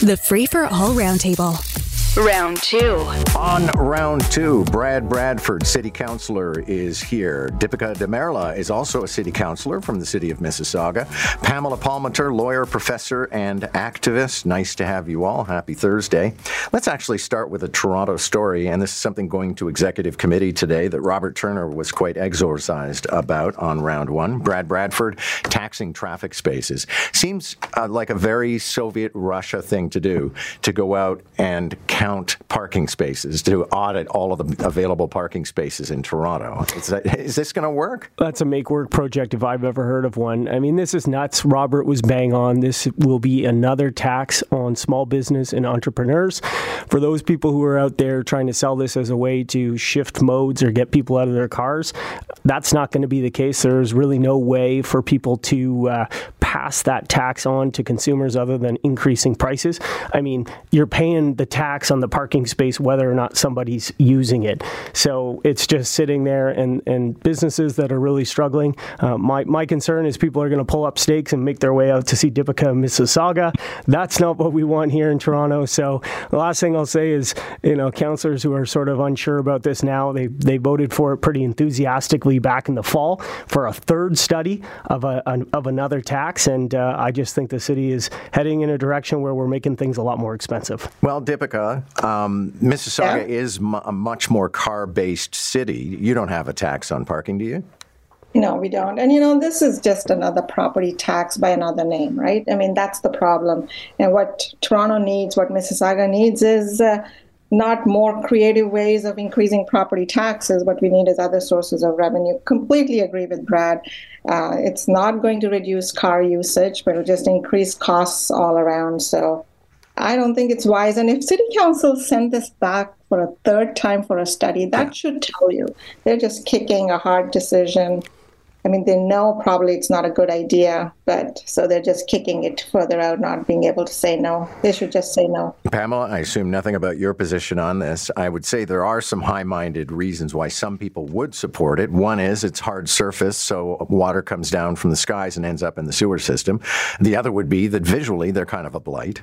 The Free for All Roundtable. Round two. On round two, Brad Bradford, city councilor, is here. Dipika Damerla is also a city councilor from the city of Mississauga. Pamela Palmater, lawyer, professor, and activist. Nice to have you all. Happy Thursday. Let's actually start with a Toronto story, and this is something going to executive committee today that Robert Turner was quite exorcised about on round one. Brad Bradford taxing traffic spaces. Seems uh, like a very Soviet Russia thing to do to go out and count parking spaces, to audit all of the available parking spaces in Toronto. Is, that, is this going to work? That's a make work project if I've ever heard of one. I mean, this is nuts. Robert was bang on. This will be another tax on small business and entrepreneurs. For those people who are out there trying to sell this as a way to shift modes or get people out of their cars, that's not going to be the case. There's really no way for people to uh, pass that tax on to consumers other than increasing prices. I mean, you're paying the tax on the parking space whether or not somebody's using it. So it's just sitting there, and, and businesses that are really struggling. Uh, my, my concern is people are going to pull up stakes and make their way out to see Dipika Mississauga. That's not what we want here in Toronto. So the last thing I'll say is, you know, councillors who are sort of unsure about this now, they, they voted for it pretty enthusiastically back in the fall for a third study of, a, an, of another tax. And uh, I just think the city is heading in a direction where we're making things a lot more expensive. Well, Dipika, um, Mississauga yeah. is m- a much more car based city. You don't have a tax on parking, do you? No, we don't. And you know, this is just another property tax by another name, right? I mean, that's the problem. And what Toronto needs, what Mississauga needs is uh, not more creative ways of increasing property taxes. What we need is other sources of revenue. Completely agree with Brad. Uh, it's not going to reduce car usage, but it'll just increase costs all around. So I don't think it's wise. And if City Council sent this back for a third time for a study, that should tell you they're just kicking a hard decision I mean, they know probably it's not a good idea, but so they're just kicking it further out, not being able to say no. They should just say no. Pamela, I assume nothing about your position on this. I would say there are some high minded reasons why some people would support it. One is it's hard surface, so water comes down from the skies and ends up in the sewer system. The other would be that visually they're kind of a blight.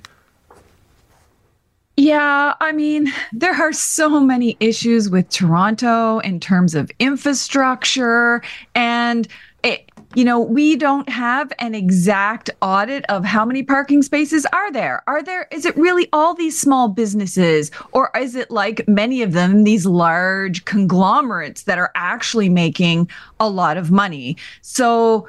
Yeah, I mean, there are so many issues with Toronto in terms of infrastructure and it, you know, we don't have an exact audit of how many parking spaces are there. Are there is it really all these small businesses or is it like many of them these large conglomerates that are actually making a lot of money? So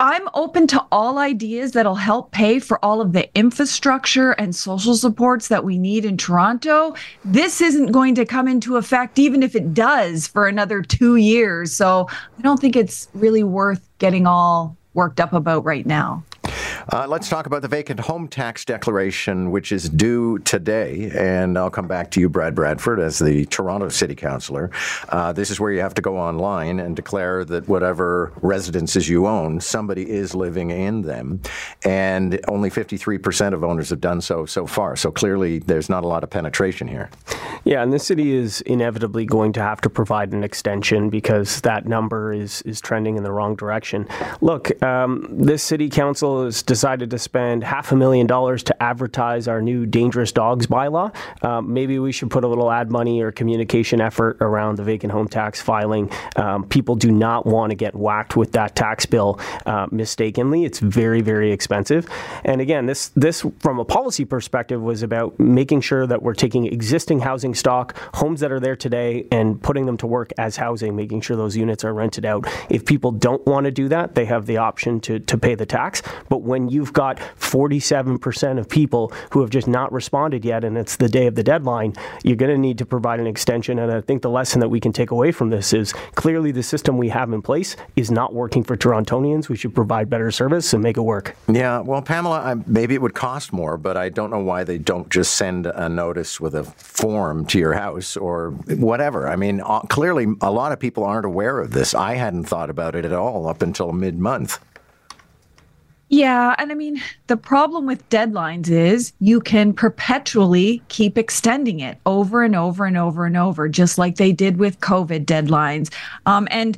I'm open to all ideas that'll help pay for all of the infrastructure and social supports that we need in Toronto. This isn't going to come into effect, even if it does, for another two years. So I don't think it's really worth getting all worked up about right now. Uh, let's talk about the vacant home tax declaration, which is due today. And I'll come back to you, Brad Bradford, as the Toronto City Councillor. Uh, this is where you have to go online and declare that whatever residences you own, somebody is living in them. And only 53% of owners have done so so far. So clearly, there's not a lot of penetration here. Yeah, and the city is inevitably going to have to provide an extension because that number is, is trending in the wrong direction. Look, um, this city council has decided to spend half a million dollars to advertise our new dangerous dogs bylaw. Um, maybe we should put a little ad money or communication effort around the vacant home tax filing. Um, people do not want to get whacked with that tax bill uh, mistakenly. It's very, very expensive. And again, this this from a policy perspective was about making sure that we're taking existing housing stock, homes that are there today, and putting them to work as housing, making sure those units are rented out. If people don't want to do that, they have the option to to pay the tax. But when you've got 47% of people who have just not responded yet and it's the day of the deadline, you're going to need to provide an extension. And I think the lesson that we can take away from this is clearly the system we have in place is not working for Torontonians. We should provide better service and make it work. Yeah, well, Pamela, maybe it would cost more, but I don't know why they don't just send a notice with a form to your house or whatever. I mean, uh, clearly a lot of people aren't aware of this. I hadn't thought about it at all up until mid month. Yeah. And I mean, the problem with deadlines is you can perpetually keep extending it over and over and over and over, just like they did with COVID deadlines. Um, and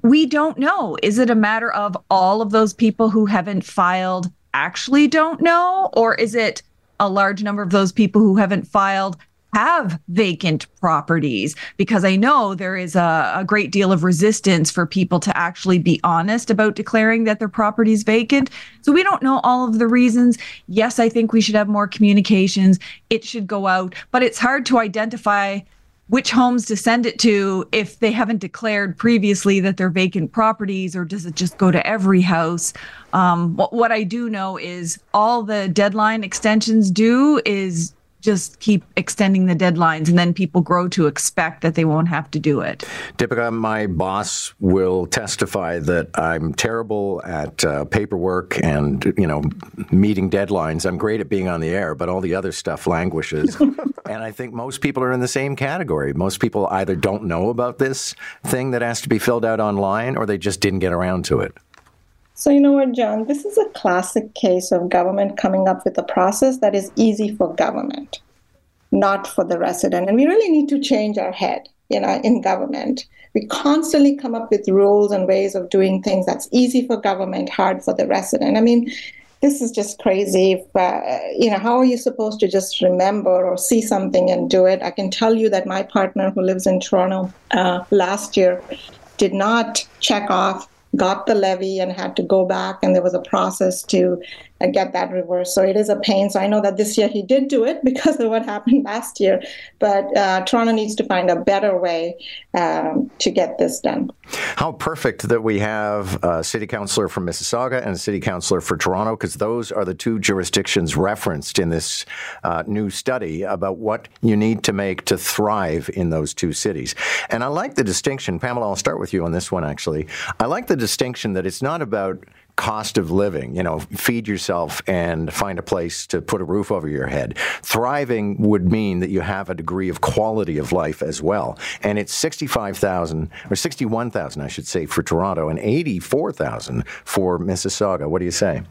we don't know. Is it a matter of all of those people who haven't filed actually don't know? Or is it a large number of those people who haven't filed have vacant properties because I know there is a, a, great deal of resistance for people to actually be honest about declaring that their property is vacant. So we don't know all of the reasons. Yes, I think we should have more communications. It should go out, but it's hard to identify which homes to send it to if they haven't declared previously that they're vacant properties or does it just go to every house um, what, what i do know is all the deadline extensions do is just keep extending the deadlines and then people grow to expect that they won't have to do it. Dipika, my boss will testify that I'm terrible at uh, paperwork and, you know, meeting deadlines. I'm great at being on the air, but all the other stuff languishes. and I think most people are in the same category. Most people either don't know about this thing that has to be filled out online or they just didn't get around to it. So, you know what, John? This is a classic case of government coming up with a process that is easy for government, not for the resident. And we really need to change our head, you know, in government. We constantly come up with rules and ways of doing things that's easy for government, hard for the resident. I mean, this is just crazy. If, uh, you know, how are you supposed to just remember or see something and do it? I can tell you that my partner who lives in Toronto uh, last year did not check off got the levy and had to go back and there was a process to uh, get that reversed. So it is a pain. So i know that this year he did do it because of what happened last year. But uh, toronto needs to find a better way um, to get this done. How perfect that we have a city councilor from mississauga and a city councilor for toronto because those are the two jurisdictions referenced in this uh, new study about what you need to make to thrive in those two cities. And i like the distinction. Pamela i'll start with you on this one actually. I like the distinction that it's not about cost of living, you know, feed yourself and find a place to put a roof over your head. Thriving would mean that you have a degree of quality of life as well. And it's 65,000 or 61,000 I should say for Toronto and 84,000 for Mississauga. What do you say?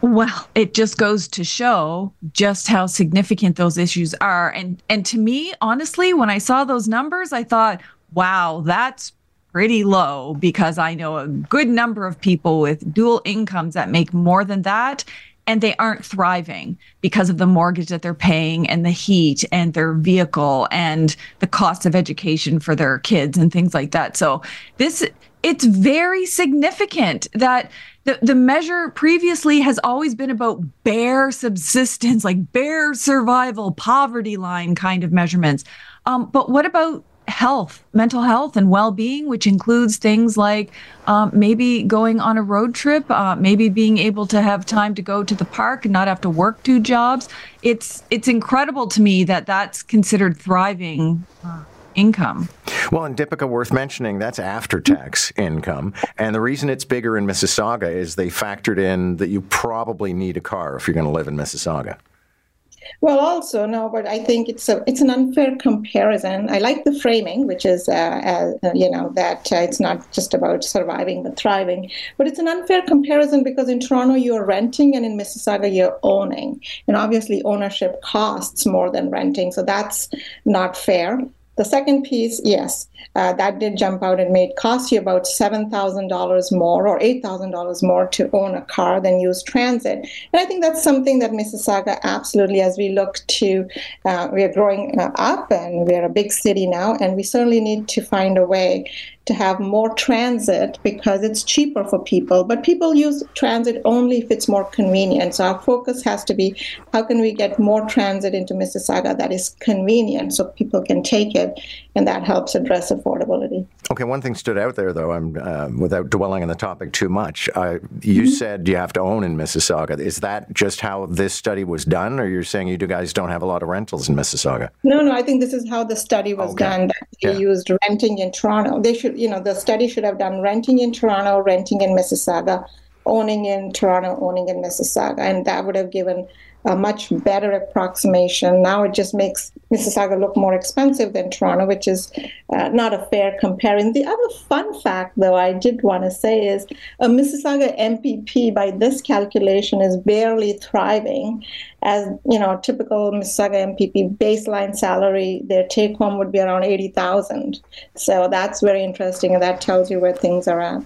Well, it just goes to show just how significant those issues are. And and to me, honestly, when I saw those numbers, I thought, wow, that's pretty low because I know a good number of people with dual incomes that make more than that and they aren't thriving because of the mortgage that they're paying and the heat and their vehicle and the cost of education for their kids and things like that. So this it's very significant that the, the measure previously has always been about bare subsistence, like bare survival, poverty line kind of measurements. Um, but what about health, mental health, and well being, which includes things like um, maybe going on a road trip, uh, maybe being able to have time to go to the park and not have to work two jobs. It's it's incredible to me that that's considered thriving. Uh, income. Well, and Dipika, worth mentioning, that's after tax income. And the reason it's bigger in Mississauga is they factored in that you probably need a car if you're going to live in Mississauga. Well, also no, but I think it's a it's an unfair comparison. I like the framing, which is uh, uh, you know that uh, it's not just about surviving but thriving, but it's an unfair comparison because in Toronto you're renting and in Mississauga you're owning, and obviously ownership costs more than renting, so that's not fair. The second piece, yes, uh, that did jump out and made cost you about $7,000 more or $8,000 more to own a car than use transit. And I think that's something that Mississauga absolutely, as we look to, uh, we are growing uh, up and we're a big city now, and we certainly need to find a way to have more transit because it's cheaper for people. But people use transit only if it's more convenient. So our focus has to be how can we get more transit into Mississauga that is convenient so people can take it, and that helps address affordability. Okay, one thing stood out there though. I'm uh, without dwelling on the topic too much. Uh, you mm-hmm. said you have to own in Mississauga. Is that just how this study was done, or you're saying you guys don't have a lot of rentals in Mississauga? No, no. I think this is how the study was okay. done. That they yeah. used renting in Toronto. They should you know, the study should have done renting in Toronto, renting in Mississauga, owning in Toronto, owning in Mississauga, and that would have given a much better approximation. Now it just makes Mississauga look more expensive than Toronto, which is uh, not a fair comparison. The other fun fact, though, I did want to say is a Mississauga MPP by this calculation is barely thriving. As you know, typical Mississauga MPP baseline salary, their take home would be around eighty thousand. So that's very interesting, and that tells you where things are at.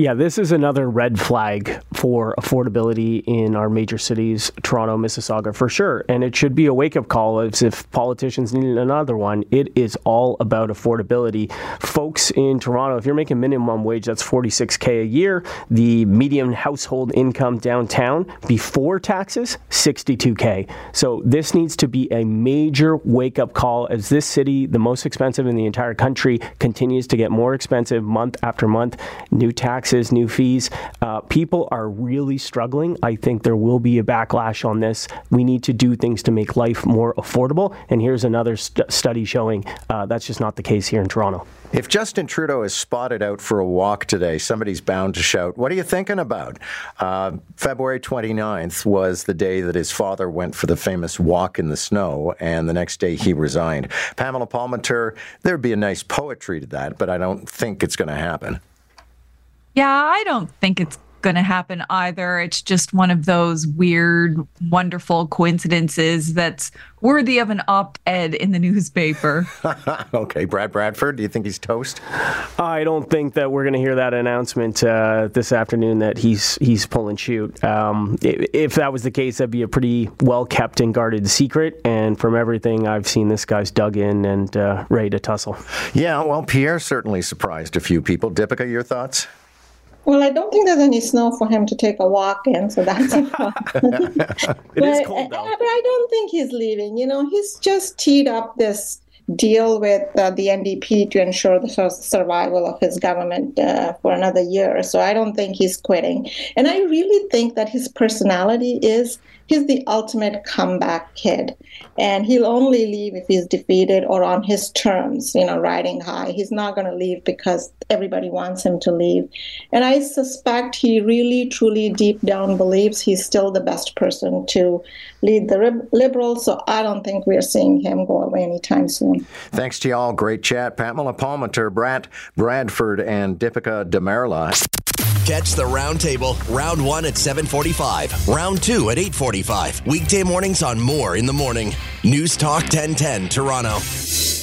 Yeah, this is another red flag for affordability in our major cities, Toronto, Mississauga, for sure. And it should be a wake up call as if politicians need another one. It is all about affordability. Folks in Toronto, if you're making minimum wage, that's 46K a year. The median household income downtown before taxes, 62K. So this needs to be a major wake up call as this city, the most expensive in the entire country, continues to get more expensive month after month. New tax taxes, new fees. Uh, people are really struggling. I think there will be a backlash on this. We need to do things to make life more affordable. And here's another st- study showing uh, that's just not the case here in Toronto. If Justin Trudeau is spotted out for a walk today, somebody's bound to shout, What are you thinking about? Uh, February 29th was the day that his father went for the famous walk in the snow, and the next day he resigned. Pamela Palmater, there'd be a nice poetry to that, but I don't think it's going to happen. Yeah, I don't think it's going to happen either. It's just one of those weird, wonderful coincidences that's worthy of an op ed in the newspaper. okay, Brad Bradford, do you think he's toast? I don't think that we're going to hear that announcement uh, this afternoon that he's he's pull and shoot. Um, if that was the case, that'd be a pretty well kept and guarded secret. And from everything I've seen, this guy's dug in and uh, ready to tussle. Yeah, well, Pierre certainly surprised a few people. Dipika, your thoughts? Well, I don't think there's any snow for him to take a walk in, so that's a problem. it but, is cold, uh, though. But I don't think he's leaving. You know, he's just teed up this deal with uh, the NDP to ensure the survival of his government uh, for another year. So I don't think he's quitting. And I really think that his personality is he's the ultimate comeback kid. And he'll only leave if he's defeated or on his terms, you know, riding high. He's not going to leave because everybody wants him to leave. And I suspect he really, truly, deep down believes he's still the best person to lead the Liberals. So I don't think we're seeing him go away anytime soon. Thanks to y'all. Great chat. Pamela Palmater, Brad Bradford, and Dipika Damerla. Catch the roundtable, round one at 745, round two at 845. Weekday mornings on Moore in the Morning. News Talk 1010, Toronto.